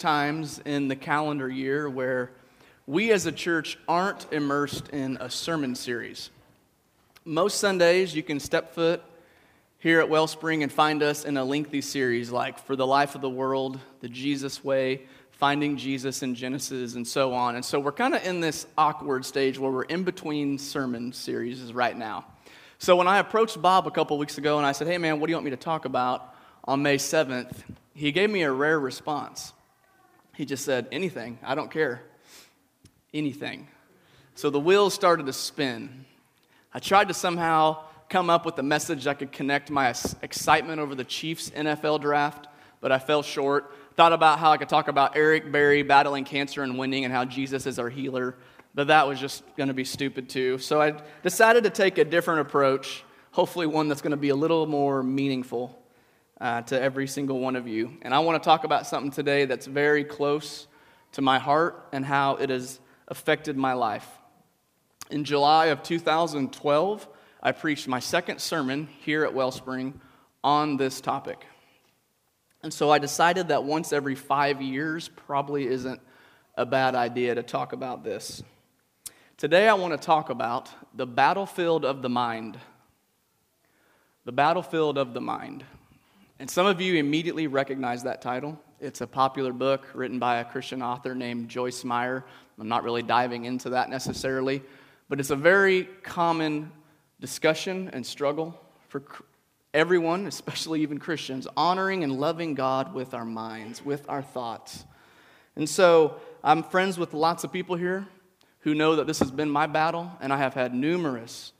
times in the calendar year where we as a church aren't immersed in a sermon series. Most Sundays, you can step foot here at Wellspring and find us in a lengthy series like For the Life of the World, The Jesus Way, Finding Jesus in Genesis, and so on. And so we're kind of in this awkward stage where we're in between sermon series right now. So when I approached Bob a couple weeks ago and I said, Hey man, what do you want me to talk about on May 7th? He gave me a rare response. He just said, Anything, I don't care. Anything. So the wheels started to spin. I tried to somehow come up with a message that could connect my excitement over the Chiefs NFL draft, but I fell short. Thought about how I could talk about Eric Berry battling cancer and winning and how Jesus is our healer, but that was just going to be stupid too. So I decided to take a different approach, hopefully, one that's going to be a little more meaningful uh, to every single one of you. And I want to talk about something today that's very close to my heart and how it has affected my life. In July of 2012, I preached my second sermon here at Wellspring on this topic. And so I decided that once every five years probably isn't a bad idea to talk about this. Today, I want to talk about the battlefield of the mind. The battlefield of the mind. And some of you immediately recognize that title. It's a popular book written by a Christian author named Joyce Meyer. I'm not really diving into that necessarily, but it's a very common discussion and struggle for everyone, especially even Christians, honoring and loving God with our minds, with our thoughts. And so I'm friends with lots of people here who know that this has been my battle, and I have had numerous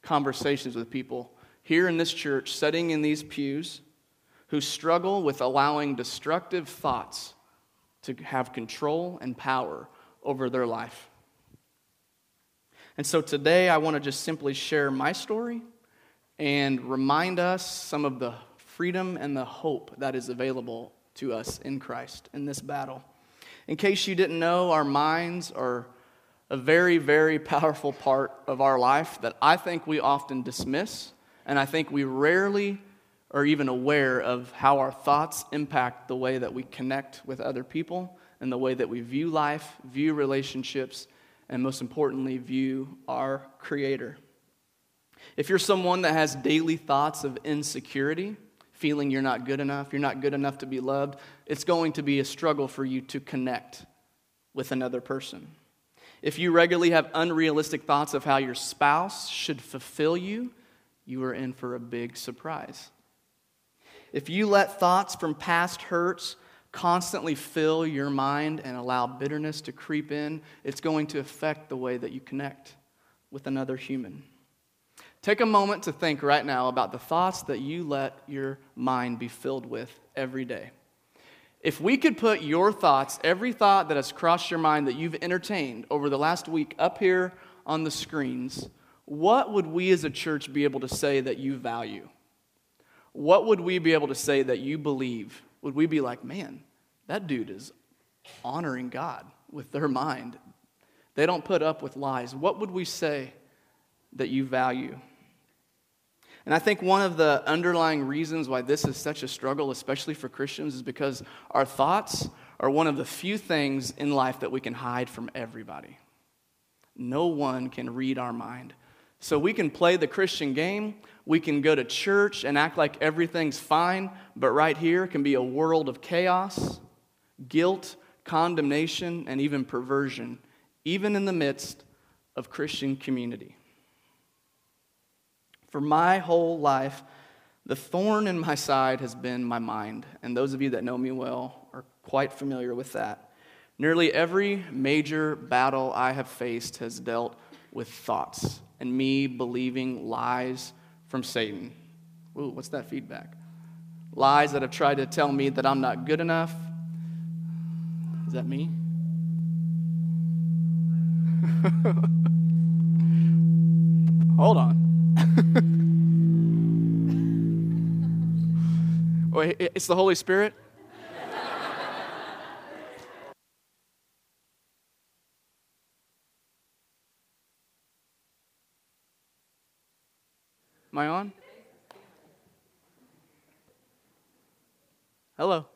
conversations with people here in this church, sitting in these pews, who struggle with allowing destructive thoughts to have control and power over their life. And so today I want to just simply share my story and remind us some of the freedom and the hope that is available to us in Christ in this battle. In case you didn't know, our minds are a very, very powerful part of our life that I think we often dismiss, and I think we rarely are even aware of how our thoughts impact the way that we connect with other people and the way that we view life, view relationships, and most importantly, view our Creator. If you're someone that has daily thoughts of insecurity, feeling you're not good enough, you're not good enough to be loved, it's going to be a struggle for you to connect with another person. If you regularly have unrealistic thoughts of how your spouse should fulfill you, you are in for a big surprise. If you let thoughts from past hurts constantly fill your mind and allow bitterness to creep in, it's going to affect the way that you connect with another human. Take a moment to think right now about the thoughts that you let your mind be filled with every day. If we could put your thoughts, every thought that has crossed your mind that you've entertained over the last week up here on the screens, what would we as a church be able to say that you value? What would we be able to say that you believe would we be like, man, that dude is honoring God with their mind? They don't put up with lies. What would we say that you value? And I think one of the underlying reasons why this is such a struggle, especially for Christians, is because our thoughts are one of the few things in life that we can hide from everybody. No one can read our mind. So we can play the Christian game, we can go to church and act like everything's fine, but right here can be a world of chaos, guilt, condemnation, and even perversion, even in the midst of Christian community. For my whole life, the thorn in my side has been my mind, and those of you that know me well are quite familiar with that. Nearly every major battle I have faced has dealt with thoughts and me believing lies from Satan. Ooh, what's that feedback? Lies that have tried to tell me that I'm not good enough. Is that me? Hold on. Wait, it's the Holy Spirit? Am I on? Hello.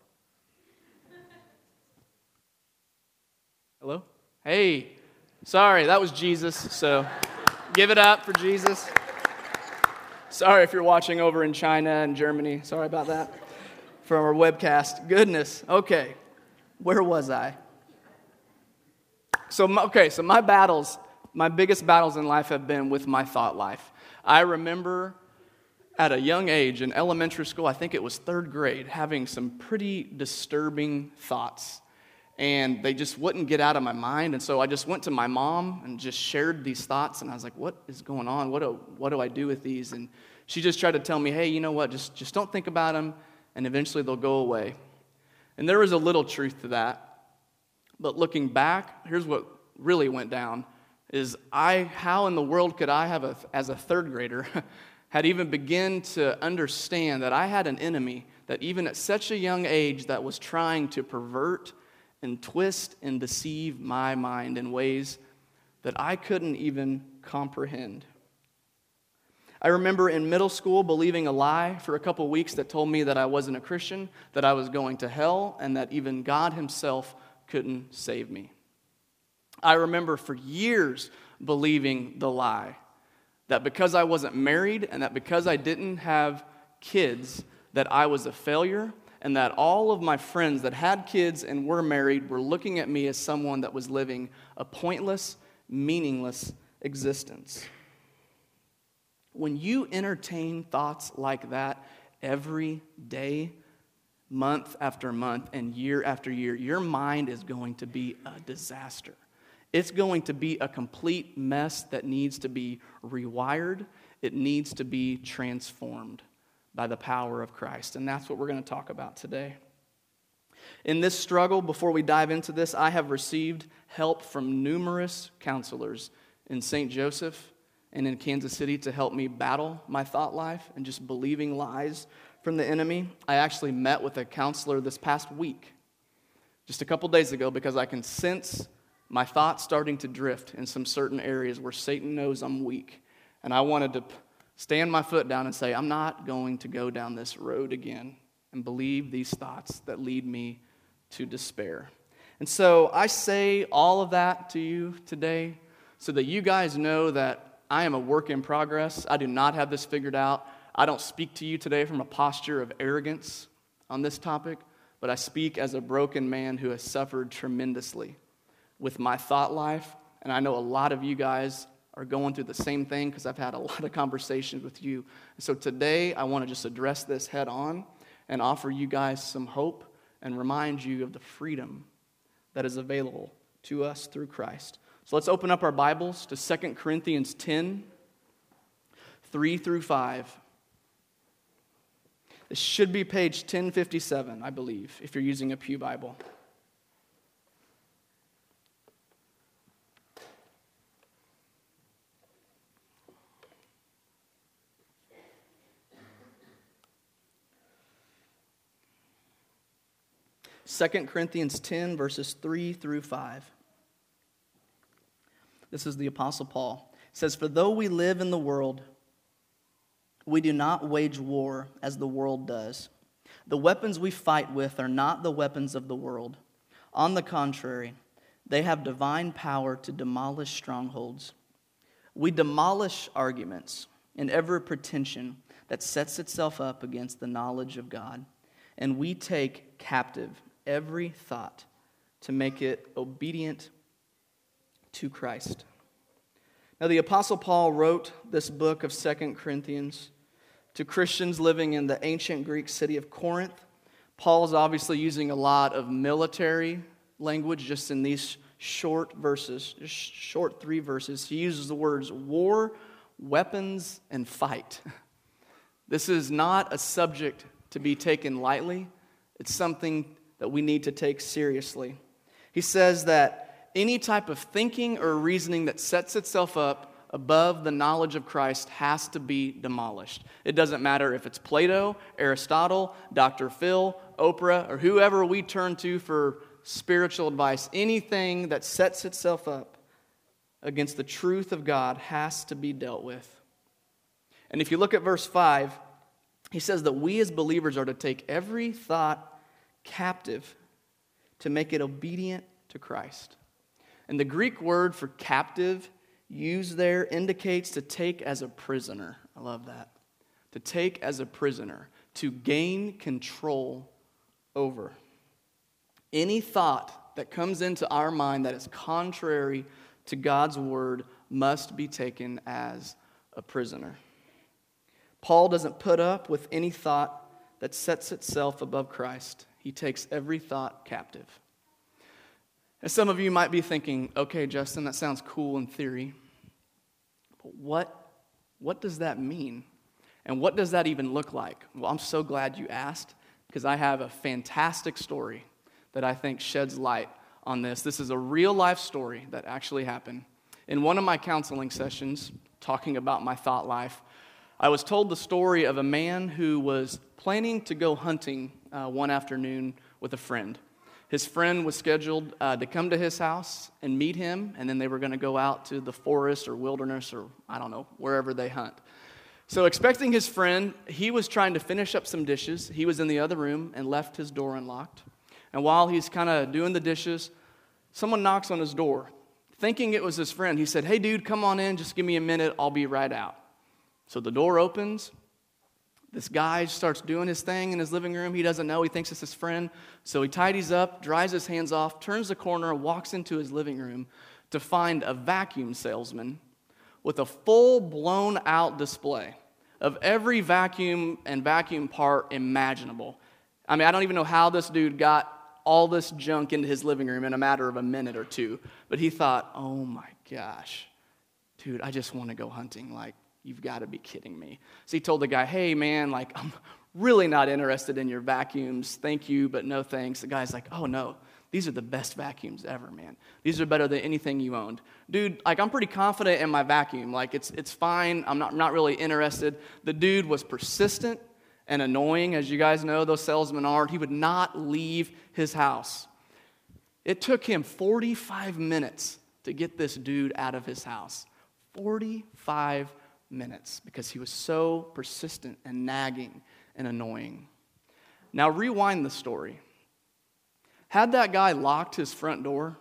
Hello? Hey, sorry, that was Jesus, so give it up for Jesus. Sorry if you're watching over in China and Germany. Sorry about that. From our webcast. Goodness. Okay. Where was I? So, okay, so my battles, my biggest battles in life have been with my thought life. I remember at a young age in elementary school, I think it was third grade, having some pretty disturbing thoughts. And they just wouldn't get out of my mind. And so I just went to my mom and just shared these thoughts. And I was like, what is going on? What do, what do I do with these? And she just tried to tell me, hey, you know what? Just, just don't think about them, and eventually they'll go away. And there was a little truth to that. But looking back, here's what really went down is I how in the world could I have a, as a third grader had even begun to understand that I had an enemy that even at such a young age that was trying to pervert and twist and deceive my mind in ways that I couldn't even comprehend. I remember in middle school believing a lie for a couple weeks that told me that I wasn't a Christian, that I was going to hell, and that even God Himself couldn't save me. I remember for years believing the lie that because I wasn't married and that because I didn't have kids, that I was a failure, and that all of my friends that had kids and were married were looking at me as someone that was living a pointless, meaningless existence. When you entertain thoughts like that every day, month after month, and year after year, your mind is going to be a disaster. It's going to be a complete mess that needs to be rewired, it needs to be transformed by the power of Christ. And that's what we're going to talk about today. In this struggle, before we dive into this, I have received help from numerous counselors in St. Joseph and in Kansas City to help me battle my thought life and just believing lies from the enemy. I actually met with a counselor this past week, just a couple days ago, because I can sense my thoughts starting to drift in some certain areas where Satan knows I'm weak. And I wanted to stand my foot down and say, I'm not going to go down this road again and believe these thoughts that lead me to despair. And so I say all of that to you today so that you guys know that I am a work in progress. I do not have this figured out. I don't speak to you today from a posture of arrogance on this topic, but I speak as a broken man who has suffered tremendously with my thought life. And I know a lot of you guys are going through the same thing because I've had a lot of conversations with you. So today, I want to just address this head on and offer you guys some hope and remind you of the freedom that is available to us through Christ. So let's open up our Bibles to 2 Corinthians 10 3 through 5. This should be page 1057, I believe, if you're using a Pew Bible. 2 Corinthians 10, verses 3 through 5. This is the Apostle Paul. It says, For though we live in the world, we do not wage war as the world does. The weapons we fight with are not the weapons of the world. On the contrary, they have divine power to demolish strongholds. We demolish arguments and every pretension that sets itself up against the knowledge of God, and we take captive every thought to make it obedient to Christ. Now, the Apostle Paul wrote this book of Second Corinthians to Christians living in the ancient Greek city of Corinth. Paul's obviously using a lot of military language just in these short verses, just short three verses. He uses the words war, weapons, and fight. This is not a subject to be taken lightly. It's something that we need to take seriously. He says that any type of thinking or reasoning that sets itself up above the knowledge of Christ has to be demolished. It doesn't matter if it's Plato, Aristotle, Dr. Phil, Oprah, or whoever we turn to for spiritual advice. Anything that sets itself up against the truth of God has to be dealt with. And if you look at verse 5, he says that we as believers are to take every thought captive to make it obedient to Christ. And the Greek word for captive used there indicates to take as a prisoner. I love that. To take as a prisoner, to gain control over. Any thought that comes into our mind that is contrary to God's word must be taken as a prisoner. Paul doesn't put up with any thought that sets itself above Christ, he takes every thought captive. And some of you might be thinking, okay, Justin, that sounds cool in theory, but what, what does that mean? And what does that even look like? Well, I'm so glad you asked because I have a fantastic story that I think sheds light on this. This is a real life story that actually happened. In one of my counseling sessions, talking about my thought life, I was told the story of a man who was planning to go hunting uh, one afternoon with a friend. His friend was scheduled uh, to come to his house and meet him, and then they were going to go out to the forest or wilderness or I don't know, wherever they hunt. So, expecting his friend, he was trying to finish up some dishes. He was in the other room and left his door unlocked. And while he's kind of doing the dishes, someone knocks on his door. Thinking it was his friend, he said, Hey, dude, come on in. Just give me a minute. I'll be right out. So the door opens. This guy starts doing his thing in his living room. He doesn't know. He thinks it's his friend. So he tidies up, dries his hands off, turns the corner, walks into his living room to find a vacuum salesman with a full blown out display of every vacuum and vacuum part imaginable. I mean, I don't even know how this dude got all this junk into his living room in a matter of a minute or two. But he thought, oh my gosh, dude, I just want to go hunting. Like, you've got to be kidding me. So he told the guy, hey, man, like, I'm really not interested in your vacuums. Thank you, but no thanks. The guy's like, oh no, these are the best vacuums ever, man. These are better than anything you owned. Dude, like, I'm pretty confident in my vacuum. Like, it's, it's fine. I'm not, I'm not really interested. The dude was persistent and annoying, as you guys know, those salesmen are. He would not leave his house. It took him 45 minutes to get this dude out of his house. 45 minutes because he was so persistent and nagging and annoying. Now, rewind the story. Had that guy locked his front door,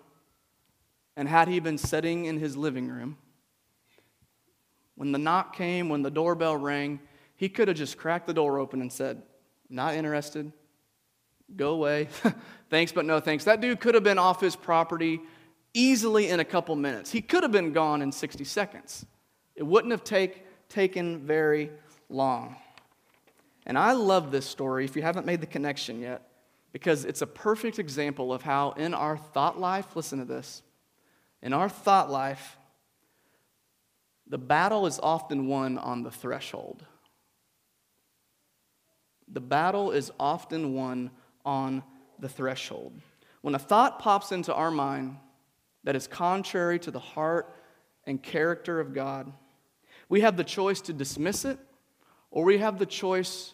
and had he been sitting in his living room, when the knock came, when the doorbell rang, he could have just cracked the door open and said, Not interested. Go away. thanks, but no thanks. That dude could have been off his property easily in a couple minutes. He could have been gone in 60 seconds. It wouldn't have take, taken very long. And I love this story, if you haven't made the connection yet, because it's a perfect example of how in our thought life, listen to this, in our thought life, the battle is often won on the threshold. The battle is often won on the threshold. When a thought pops into our mind that is contrary to the heart and character of God, we have the choice to dismiss it or we have the choice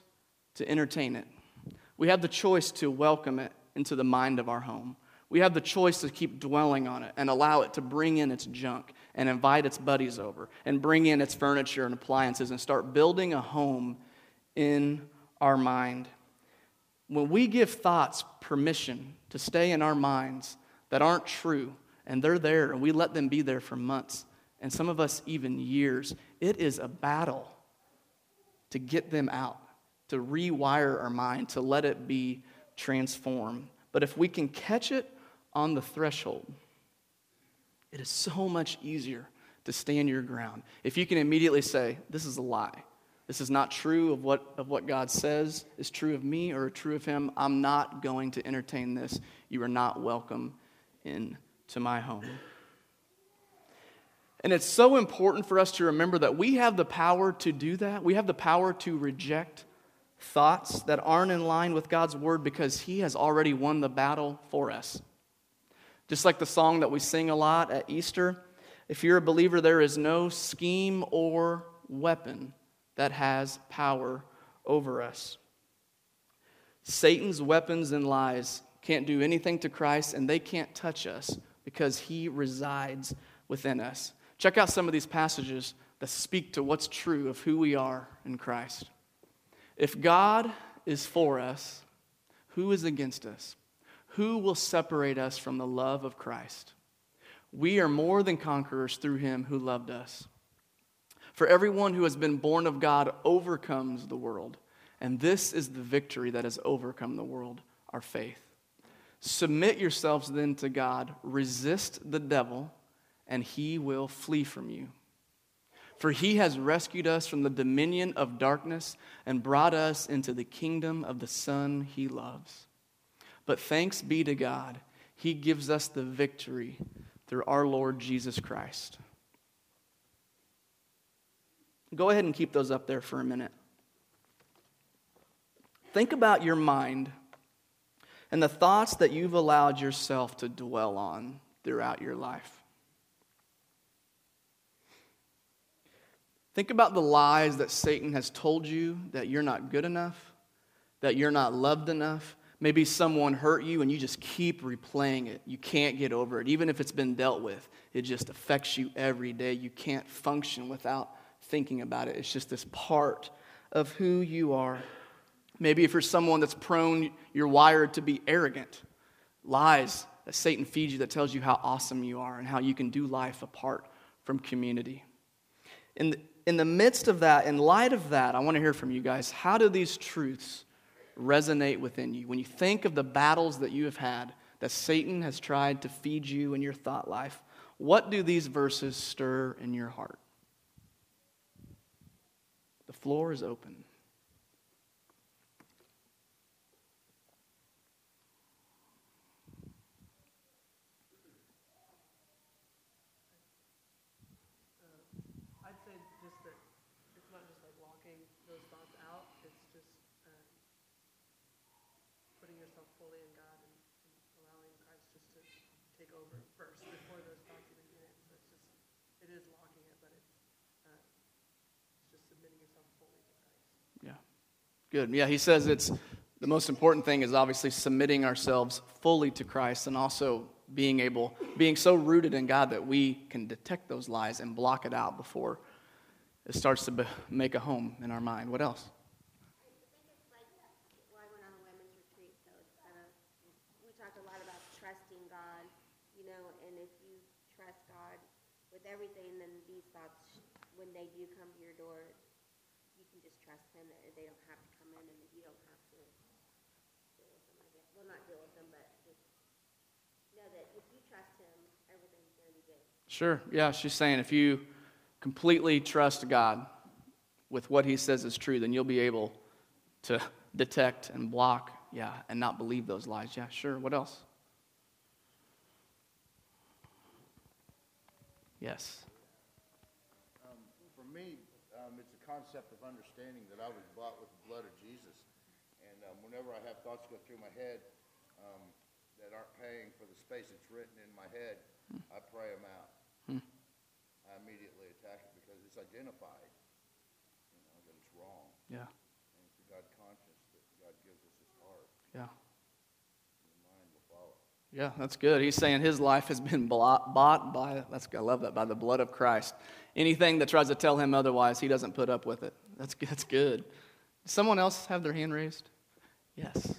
to entertain it. We have the choice to welcome it into the mind of our home. We have the choice to keep dwelling on it and allow it to bring in its junk and invite its buddies over and bring in its furniture and appliances and start building a home in our mind. When we give thoughts permission to stay in our minds that aren't true, and they're there, and we let them be there for months, and some of us even years, it is a battle to get them out, to rewire our mind, to let it be transformed. But if we can catch it on the threshold, it is so much easier to stand your ground. If you can immediately say, This is a lie, this is not true of what, of what God says is true of me or true of him. I'm not going to entertain this. You are not welcome into my home. And it's so important for us to remember that we have the power to do that. We have the power to reject thoughts that aren't in line with God's word because He has already won the battle for us. Just like the song that we sing a lot at Easter, if you're a believer, there is no scheme or weapon that has power over us. Satan's weapons and lies can't do anything to Christ, and they can't touch us because he resides within us. Check out some of these passages that speak to what's true of who we are in Christ. If God is for us, who is against us? Who will separate us from the love of Christ? We are more than conquerors through him who loved us. For everyone who has been born of God overcomes the world. And this is the victory that has overcome the world, our faith. Submit yourselves then to God, resist the devil, and he will flee from you. For he has rescued us from the dominion of darkness and brought us into the kingdom of the Son he loves. But thanks be to God, he gives us the victory through our Lord Jesus Christ. Go ahead and keep those up there for a minute. Think about your mind and the thoughts that you've allowed yourself to dwell on throughout your life. Think about the lies that Satan has told you that you're not good enough, that you're not loved enough. Maybe someone hurt you and you just keep replaying it. You can't get over it. Even if it's been dealt with, it just affects you every day. You can't function without thinking about it. It's just this part of who you are. Maybe if you're someone that's prone, you're wired to be arrogant. Lies that Satan feeds you that tells you how awesome you are and how you can do life apart from community. The, in the midst of that, in light of that, I want to hear from you guys. How do these truths resonate within you? When you think of the battles that you have had, that Satan has tried to feed you in your thought life, what do these verses stir in your heart? The floor is open. Yeah, good. Yeah, he says it's the most important thing is obviously submitting ourselves fully to Christ and also being able, being so rooted in God that we can detect those lies and block it out before it starts to be, make a home in our mind. What else? everything, then these thoughts, when they do come to your door, you can just trust him that they don't have to come in and you don't have to deal with them, I guess. Well, not deal with them, but just know that if you trust him, everything's going to be good. Sure. Yeah, she's saying if you completely trust God with what he says is true, then you'll be able to detect and block, yeah, and not believe those lies. Yeah, sure. What else? Yes. Um, for me, um, it's a concept of understanding that I was bought with the blood of Jesus. And um, whenever I have thoughts go through my head um, that aren't paying for the space that's written in my head. I pray them out. Hmm. I immediately attack it because it's identified, you know, that it's wrong. Yeah. And it's a God conscience that God gives us his heart. Yeah. The mind will follow. Yeah, that's good. He's saying his life has been bought by, that's, I love that, by the blood of Christ. Anything that tries to tell him otherwise, he doesn't put up with it. That's, that's good. Does someone else have their hand raised? Yes.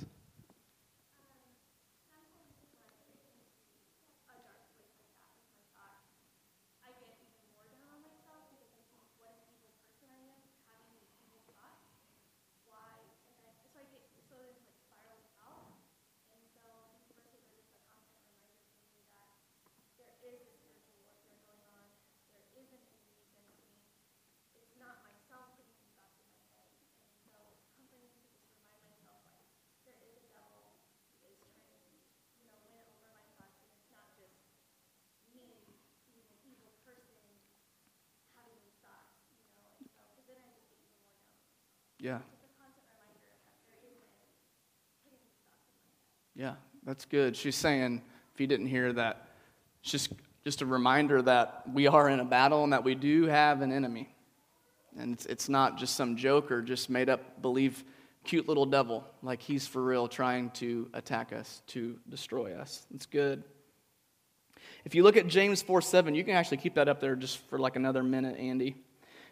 Yeah. Yeah, that's good. She's saying, if you didn't hear that, it's just, just a reminder that we are in a battle and that we do have an enemy. And it's, it's not just some joke or just made up believe cute little devil, like he's for real trying to attack us, to destroy us. It's good. If you look at James 4 7, you can actually keep that up there just for like another minute, Andy.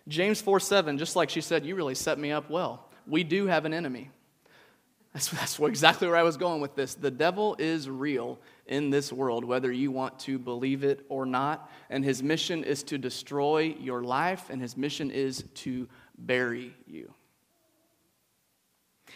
James 4 7, just like she said, you really set me up well. We do have an enemy. That's, that's exactly where I was going with this. The devil is real in this world, whether you want to believe it or not. And his mission is to destroy your life, and his mission is to bury you.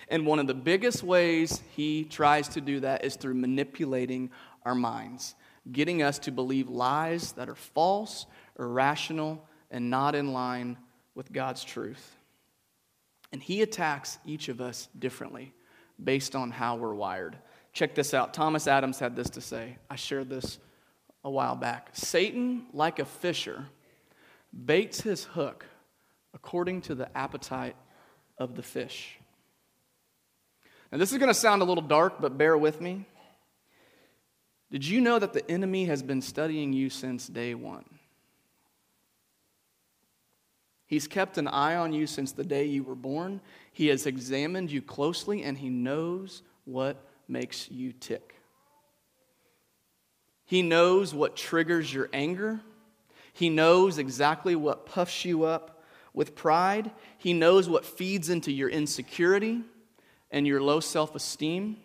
And one of the biggest ways he tries to do that is through manipulating our minds, getting us to believe lies that are false, irrational, and not in line with God's truth. And he attacks each of us differently based on how we're wired. Check this out. Thomas Adams had this to say. I shared this a while back. Satan, like a fisher, baits his hook according to the appetite of the fish. And this is going to sound a little dark, but bear with me. Did you know that the enemy has been studying you since day one? He's kept an eye on you since the day you were born. He has examined you closely, and he knows what makes you tick. He knows what triggers your anger. He knows exactly what puffs you up with pride. He knows what feeds into your insecurity and your low self esteem.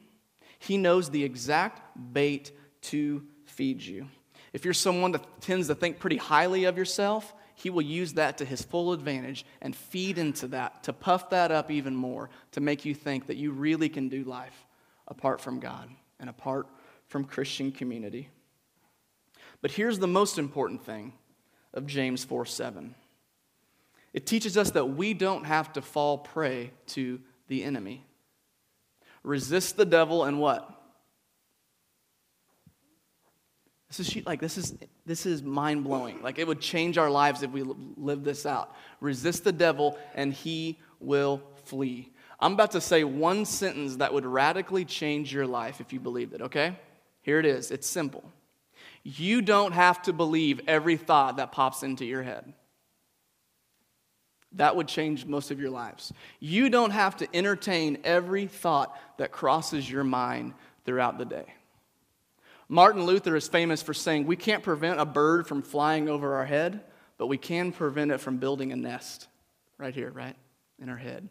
He knows the exact bait to feed you. If you're someone that tends to think pretty highly of yourself, he will use that to his full advantage and feed into that, to puff that up even more, to make you think that you really can do life apart from God and apart from Christian community. But here's the most important thing of James 4 7. It teaches us that we don't have to fall prey to the enemy. Resist the devil and what? This is like this is this is mind blowing. Like it would change our lives if we live this out. Resist the devil and he will flee. I'm about to say one sentence that would radically change your life if you believed it, okay? Here it is. It's simple. You don't have to believe every thought that pops into your head. That would change most of your lives. You don't have to entertain every thought that crosses your mind throughout the day. Martin Luther is famous for saying, We can't prevent a bird from flying over our head, but we can prevent it from building a nest. Right here, right? In our head,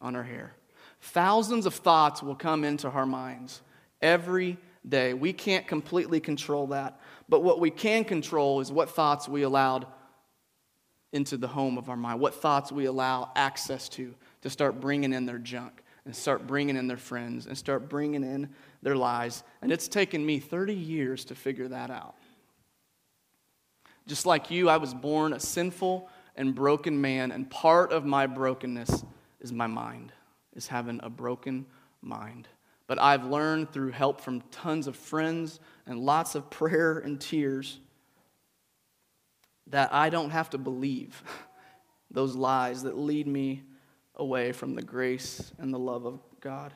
on our hair. Thousands of thoughts will come into our minds every day. We can't completely control that, but what we can control is what thoughts we allowed into the home of our mind, what thoughts we allow access to to start bringing in their junk and start bringing in their friends and start bringing in their lies. And it's taken me 30 years to figure that out. Just like you, I was born a sinful and broken man, and part of my brokenness is my mind, is having a broken mind. But I've learned through help from tons of friends and lots of prayer and tears that I don't have to believe those lies that lead me away from the grace and the love of God.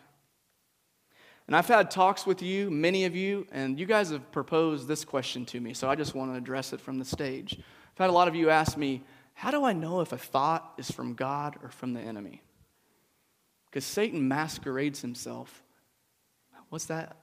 And I've had talks with you, many of you, and you guys have proposed this question to me, so I just want to address it from the stage. I've had a lot of you ask me, How do I know if a thought is from God or from the enemy? Because Satan masquerades himself. What's that?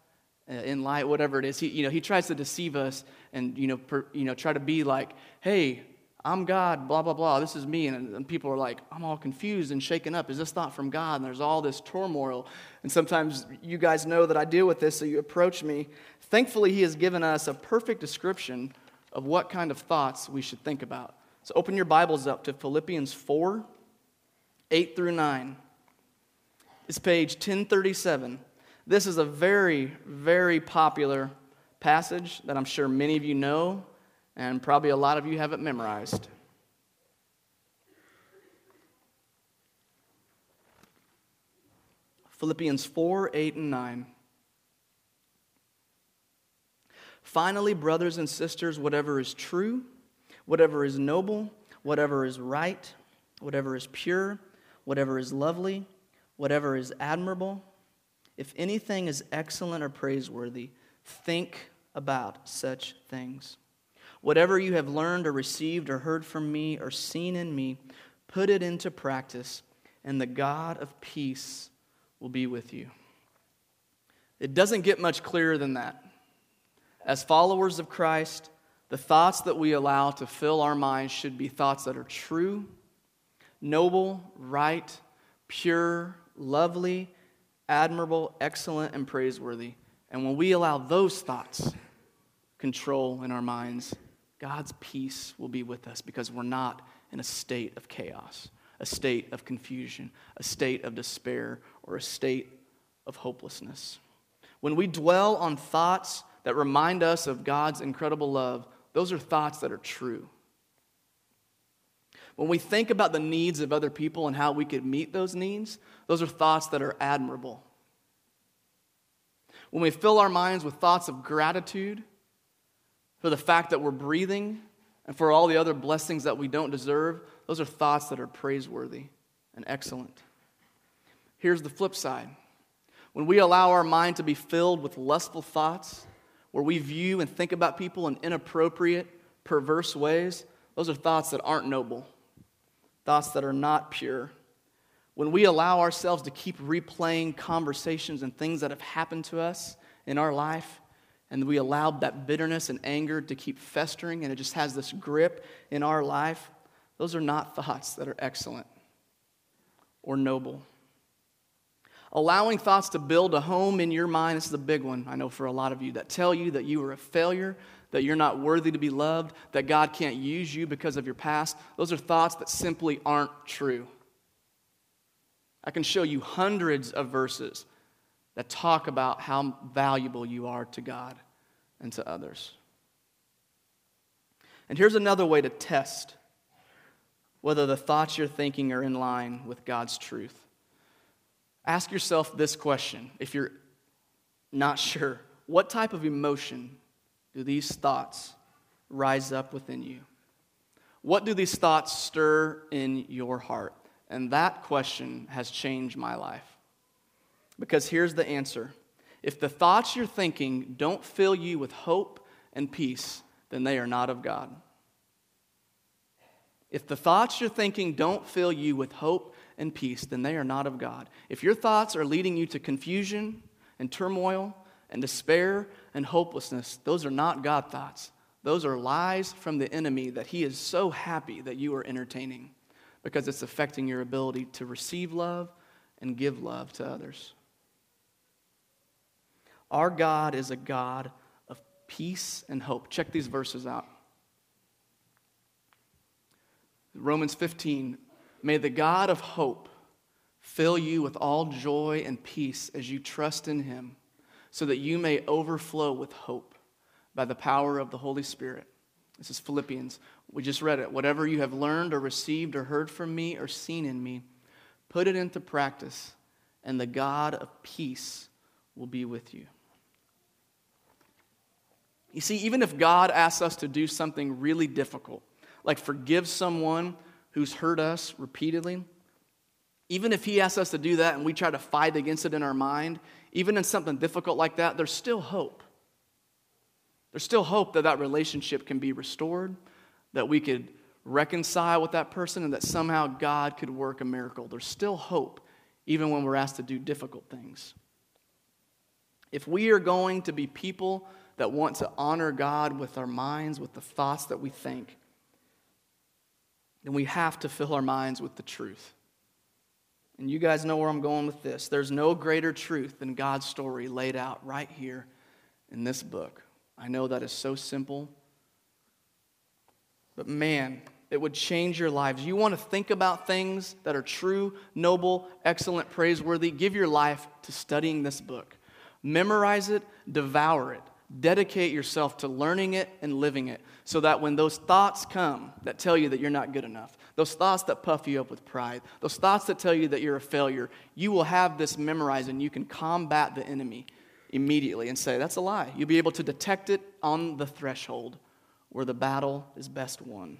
Uh, in light, whatever it is. He, you know, he tries to deceive us and, you know, per, you know, try to be like, hey, I'm God, blah, blah, blah. This is me. And, and, people are like, I'm all confused and shaken up. Is this thought from God? And there's all this turmoil. And sometimes you guys know that I deal with this, so you approach me. Thankfully, He has given us a perfect description of what kind of thoughts we should think about. So open your Bibles up to Philippians 4 8 through 9. It's page 1037. This is a very, very popular passage that I'm sure many of you know and probably a lot of you have it memorized. Philippians 4 8 and 9. Finally, brothers and sisters, whatever is true, whatever is noble, whatever is right, whatever is pure, whatever is lovely, whatever is admirable, if anything is excellent or praiseworthy, think about such things. Whatever you have learned or received or heard from me or seen in me, put it into practice, and the God of peace will be with you. It doesn't get much clearer than that. As followers of Christ, the thoughts that we allow to fill our minds should be thoughts that are true, noble, right, pure, lovely, admirable, excellent, and praiseworthy. And when we allow those thoughts control in our minds, God's peace will be with us because we're not in a state of chaos, a state of confusion, a state of despair, or a state of hopelessness. When we dwell on thoughts that remind us of God's incredible love, those are thoughts that are true. When we think about the needs of other people and how we could meet those needs, those are thoughts that are admirable. When we fill our minds with thoughts of gratitude for the fact that we're breathing and for all the other blessings that we don't deserve, those are thoughts that are praiseworthy and excellent. Here's the flip side when we allow our mind to be filled with lustful thoughts, where we view and think about people in inappropriate, perverse ways, those are thoughts that aren't noble, thoughts that are not pure. When we allow ourselves to keep replaying conversations and things that have happened to us in our life, and we allow that bitterness and anger to keep festering and it just has this grip in our life, those are not thoughts that are excellent or noble. Allowing thoughts to build a home in your mind, this is a big one, I know, for a lot of you, that tell you that you are a failure, that you're not worthy to be loved, that God can't use you because of your past. Those are thoughts that simply aren't true. I can show you hundreds of verses that talk about how valuable you are to God and to others. And here's another way to test whether the thoughts you're thinking are in line with God's truth. Ask yourself this question if you're not sure. What type of emotion do these thoughts rise up within you? What do these thoughts stir in your heart? And that question has changed my life. Because here's the answer if the thoughts you're thinking don't fill you with hope and peace, then they are not of God. If the thoughts you're thinking don't fill you with hope and peace, then they are not of God. If your thoughts are leading you to confusion and turmoil and despair and hopelessness, those are not God thoughts. Those are lies from the enemy that he is so happy that you are entertaining because it's affecting your ability to receive love and give love to others. Our God is a God of peace and hope. Check these verses out. Romans 15, May the God of hope fill you with all joy and peace as you trust in him, so that you may overflow with hope by the power of the Holy Spirit. This is Philippians. We just read it. Whatever you have learned or received or heard from me or seen in me, put it into practice, and the God of peace will be with you. You see, even if God asks us to do something really difficult, like forgive someone who's hurt us repeatedly, even if he asks us to do that and we try to fight against it in our mind, even in something difficult like that, there's still hope. There's still hope that that relationship can be restored, that we could reconcile with that person, and that somehow God could work a miracle. There's still hope, even when we're asked to do difficult things. If we are going to be people that want to honor God with our minds, with the thoughts that we think, then we have to fill our minds with the truth. And you guys know where I'm going with this. There's no greater truth than God's story laid out right here in this book. I know that is so simple, but man, it would change your lives. You want to think about things that are true, noble, excellent, praiseworthy. Give your life to studying this book. Memorize it, devour it. Dedicate yourself to learning it and living it so that when those thoughts come that tell you that you're not good enough, those thoughts that puff you up with pride, those thoughts that tell you that you're a failure, you will have this memorized and you can combat the enemy immediately and say, That's a lie. You'll be able to detect it on the threshold where the battle is best won.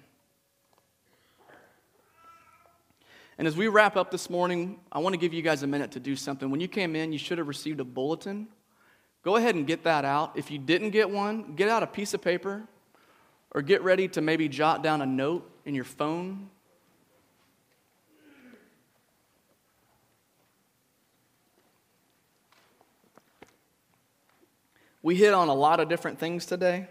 And as we wrap up this morning, I want to give you guys a minute to do something. When you came in, you should have received a bulletin Go ahead and get that out. If you didn't get one, get out a piece of paper or get ready to maybe jot down a note in your phone. We hit on a lot of different things today.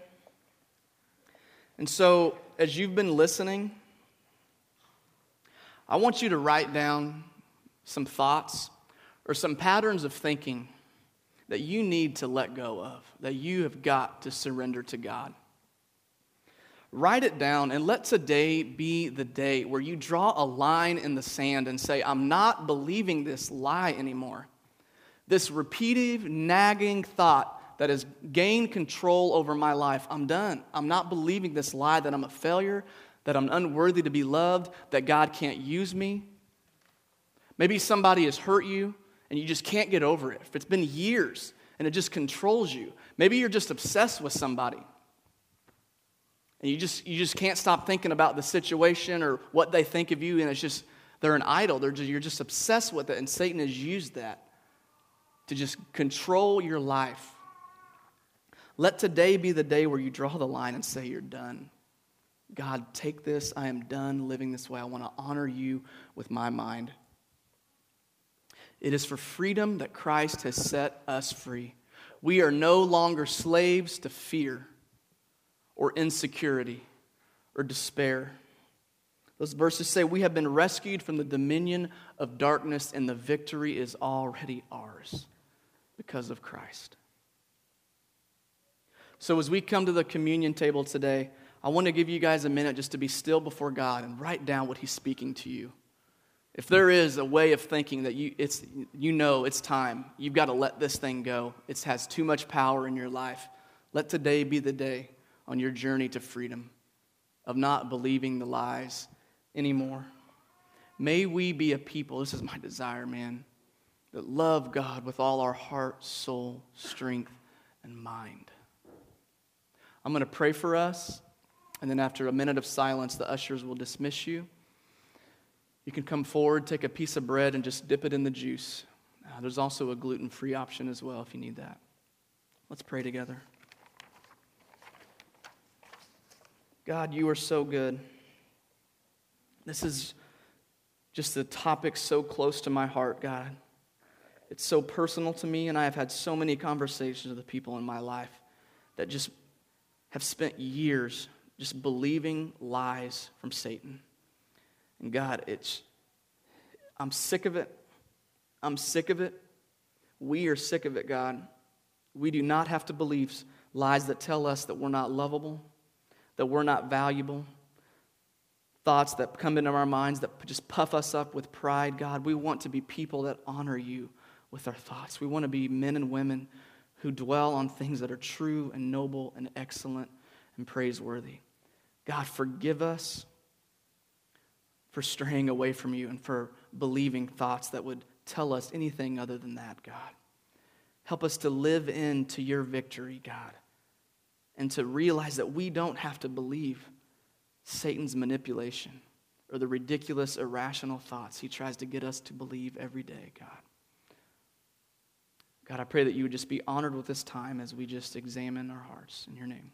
And so, as you've been listening, I want you to write down some thoughts or some patterns of thinking that you need to let go of, that you have got to surrender to God. Write it down and let today be the day where you draw a line in the sand and say, I'm not believing this lie anymore. This repetitive, nagging thought that has gained control over my life, I'm done. I'm not believing this lie that I'm a failure, that I'm unworthy to be loved, that God can't use me. Maybe somebody has hurt you and you just can't get over it. If it's been years and it just controls you, maybe you're just obsessed with somebody. And you just, you just can't stop thinking about the situation or what they think of you, and it's just, they're an idol. They're just, you're just obsessed with it, and Satan has used that to just control your life. Let today be the day where you draw the line and say, You're done. God, take this. I am done living this way. I want to honor you with my mind. It is for freedom that Christ has set us free. We are no longer slaves to fear or insecurity or despair. Those verses say, We have been rescued from the dominion of darkness, and the victory is already ours because of Christ. So, as we come to the communion table today, I want to give you guys a minute just to be still before God and write down what He's speaking to you. If there is a way of thinking that you, it's, you know it's time, you've got to let this thing go. It has too much power in your life. Let today be the day on your journey to freedom of not believing the lies anymore. May we be a people, this is my desire, man, that love God with all our heart, soul, strength, and mind. I'm going to pray for us, and then after a minute of silence, the ushers will dismiss you. You can come forward, take a piece of bread, and just dip it in the juice. Uh, there's also a gluten free option as well if you need that. Let's pray together. God, you are so good. This is just the topic so close to my heart, God. It's so personal to me, and I have had so many conversations with people in my life that just have spent years just believing lies from Satan. God, it's, I'm sick of it. I'm sick of it. We are sick of it, God. We do not have to believe lies that tell us that we're not lovable, that we're not valuable, thoughts that come into our minds that just puff us up with pride. God, we want to be people that honor you with our thoughts. We want to be men and women who dwell on things that are true and noble and excellent and praiseworthy. God, forgive us for straying away from you and for believing thoughts that would tell us anything other than that, God. Help us to live into your victory, God, and to realize that we don't have to believe Satan's manipulation or the ridiculous, irrational thoughts he tries to get us to believe every day, God. God, I pray that you would just be honored with this time as we just examine our hearts. In your name.